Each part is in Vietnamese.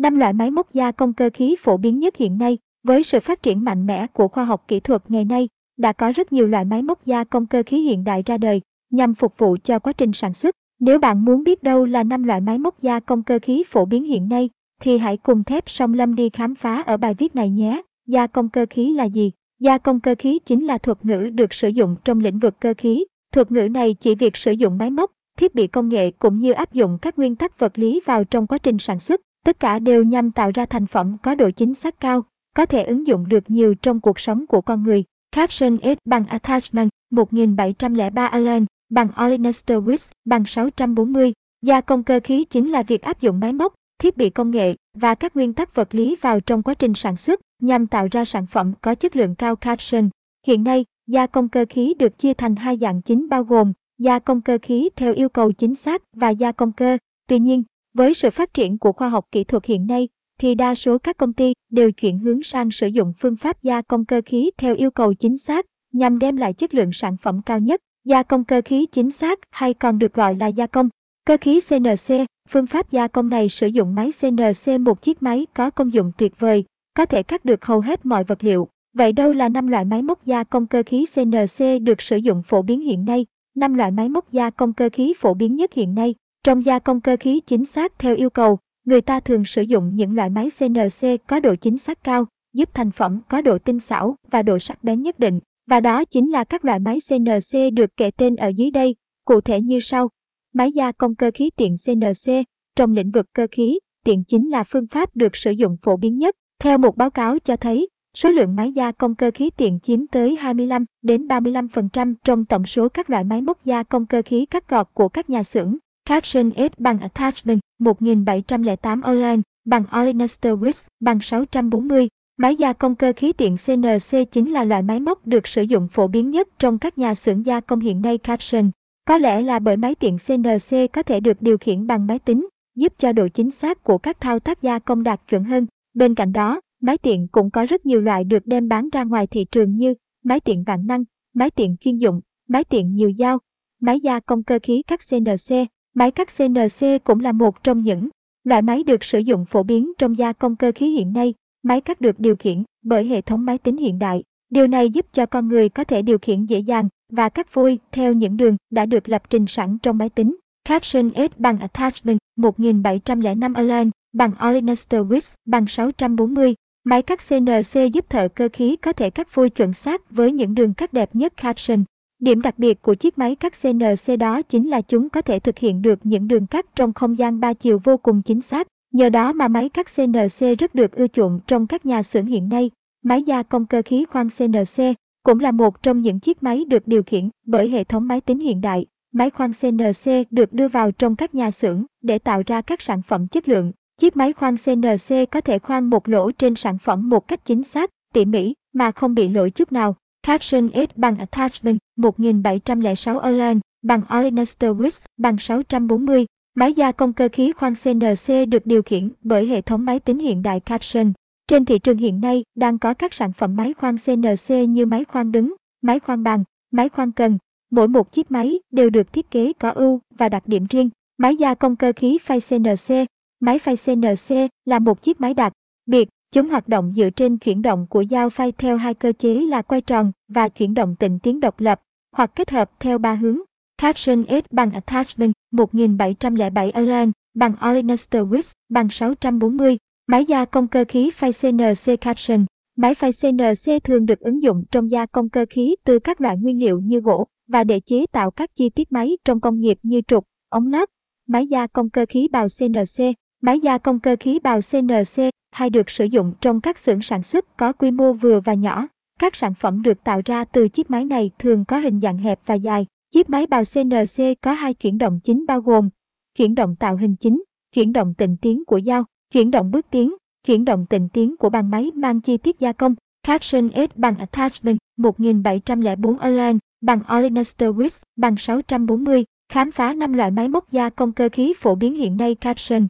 Năm loại máy móc gia công cơ khí phổ biến nhất hiện nay, với sự phát triển mạnh mẽ của khoa học kỹ thuật ngày nay, đã có rất nhiều loại máy móc gia công cơ khí hiện đại ra đời nhằm phục vụ cho quá trình sản xuất. Nếu bạn muốn biết đâu là năm loại máy móc gia công cơ khí phổ biến hiện nay, thì hãy cùng thép song lâm đi khám phá ở bài viết này nhé. Gia công cơ khí là gì? Gia công cơ khí chính là thuật ngữ được sử dụng trong lĩnh vực cơ khí. Thuật ngữ này chỉ việc sử dụng máy móc, thiết bị công nghệ cũng như áp dụng các nguyên tắc vật lý vào trong quá trình sản xuất. Tất cả đều nhằm tạo ra thành phẩm có độ chính xác cao, có thể ứng dụng được nhiều trong cuộc sống của con người. Caption S bằng Attachment 1703 Allen bằng Olenester Wix bằng 640. Gia công cơ khí chính là việc áp dụng máy móc, thiết bị công nghệ và các nguyên tắc vật lý vào trong quá trình sản xuất nhằm tạo ra sản phẩm có chất lượng cao caption. Hiện nay, gia công cơ khí được chia thành hai dạng chính bao gồm gia công cơ khí theo yêu cầu chính xác và gia công cơ. Tuy nhiên, với sự phát triển của khoa học kỹ thuật hiện nay, thì đa số các công ty đều chuyển hướng sang sử dụng phương pháp gia công cơ khí theo yêu cầu chính xác nhằm đem lại chất lượng sản phẩm cao nhất. Gia công cơ khí chính xác hay còn được gọi là gia công. Cơ khí CNC, phương pháp gia công này sử dụng máy CNC một chiếc máy có công dụng tuyệt vời, có thể cắt được hầu hết mọi vật liệu. Vậy đâu là năm loại máy móc gia công cơ khí CNC được sử dụng phổ biến hiện nay? Năm loại máy móc gia công cơ khí phổ biến nhất hiện nay. Trong gia công cơ khí chính xác theo yêu cầu, người ta thường sử dụng những loại máy CNC có độ chính xác cao, giúp thành phẩm có độ tinh xảo và độ sắc bén nhất định. Và đó chính là các loại máy CNC được kể tên ở dưới đây, cụ thể như sau. Máy gia công cơ khí tiện CNC, trong lĩnh vực cơ khí, tiện chính là phương pháp được sử dụng phổ biến nhất. Theo một báo cáo cho thấy, số lượng máy gia công cơ khí tiện chiếm tới 25 đến 35% trong tổng số các loại máy móc gia công cơ khí cắt gọt của các nhà xưởng. Caption S bằng Attachment 1708 Online bằng Olenester Wix bằng 640 Máy gia công cơ khí tiện CNC chính là loại máy móc được sử dụng phổ biến nhất trong các nhà xưởng gia công hiện nay caption. Có lẽ là bởi máy tiện CNC có thể được điều khiển bằng máy tính, giúp cho độ chính xác của các thao tác gia công đạt chuẩn hơn. Bên cạnh đó, máy tiện cũng có rất nhiều loại được đem bán ra ngoài thị trường như máy tiện vạn năng, máy tiện chuyên dụng, máy tiện nhiều dao, máy gia công cơ khí cắt CNC. Máy cắt CNC cũng là một trong những loại máy được sử dụng phổ biến trong gia công cơ khí hiện nay. Máy cắt được điều khiển bởi hệ thống máy tính hiện đại. Điều này giúp cho con người có thể điều khiển dễ dàng và cắt vui theo những đường đã được lập trình sẵn trong máy tính. Caption S bằng Attachment 1705 Align, bằng Olenester Width, bằng 640. Máy cắt CNC giúp thợ cơ khí có thể cắt vui chuẩn xác với những đường cắt đẹp nhất Caption. Điểm đặc biệt của chiếc máy cắt CNC đó chính là chúng có thể thực hiện được những đường cắt trong không gian ba chiều vô cùng chính xác. Nhờ đó mà máy cắt CNC rất được ưa chuộng trong các nhà xưởng hiện nay. Máy gia công cơ khí khoan CNC cũng là một trong những chiếc máy được điều khiển bởi hệ thống máy tính hiện đại. Máy khoan CNC được đưa vào trong các nhà xưởng để tạo ra các sản phẩm chất lượng. Chiếc máy khoan CNC có thể khoan một lỗ trên sản phẩm một cách chính xác, tỉ mỉ mà không bị lỗi chút nào. Caption S bằng Attachment 1706 Erlang bằng Olenester Wix bằng 640 Máy gia công cơ khí khoan CNC được điều khiển bởi hệ thống máy tính hiện đại Caption. Trên thị trường hiện nay đang có các sản phẩm máy khoan CNC như máy khoan đứng, máy khoan bằng, máy khoan cần. Mỗi một chiếc máy đều được thiết kế có ưu và đặc điểm riêng. Máy gia công cơ khí phay CNC Máy phay CNC là một chiếc máy đặc biệt. Chúng hoạt động dựa trên chuyển động của dao phay theo hai cơ chế là quay tròn và chuyển động tịnh tiến độc lập, hoặc kết hợp theo ba hướng. Caption S bằng Attachment 1707 Align bằng Olenester Wix bằng 640. Máy gia công cơ khí phay CNC Caption Máy phay CNC thường được ứng dụng trong gia công cơ khí từ các loại nguyên liệu như gỗ và để chế tạo các chi tiết máy trong công nghiệp như trục, ống nắp. Máy gia công cơ khí bào CNC Máy gia công cơ khí bào CNC hay được sử dụng trong các xưởng sản xuất có quy mô vừa và nhỏ. Các sản phẩm được tạo ra từ chiếc máy này thường có hình dạng hẹp và dài, Chiếc máy bào CNC có hai chuyển động chính bao gồm chuyển động tạo hình chính, chuyển động tịnh tiến của dao, chuyển động bước tiến, chuyển động tịnh tiến của bàn máy mang chi tiết gia công. Caption S bằng Attachment 1704 Align bằng Olenester Wix bằng 640. Khám phá 5 loại máy móc gia công cơ khí phổ biến hiện nay Caption.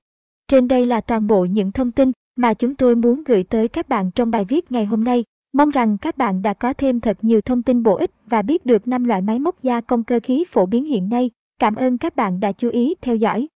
Trên đây là toàn bộ những thông tin mà chúng tôi muốn gửi tới các bạn trong bài viết ngày hôm nay. Mong rằng các bạn đã có thêm thật nhiều thông tin bổ ích và biết được 5 loại máy móc gia công cơ khí phổ biến hiện nay. Cảm ơn các bạn đã chú ý theo dõi.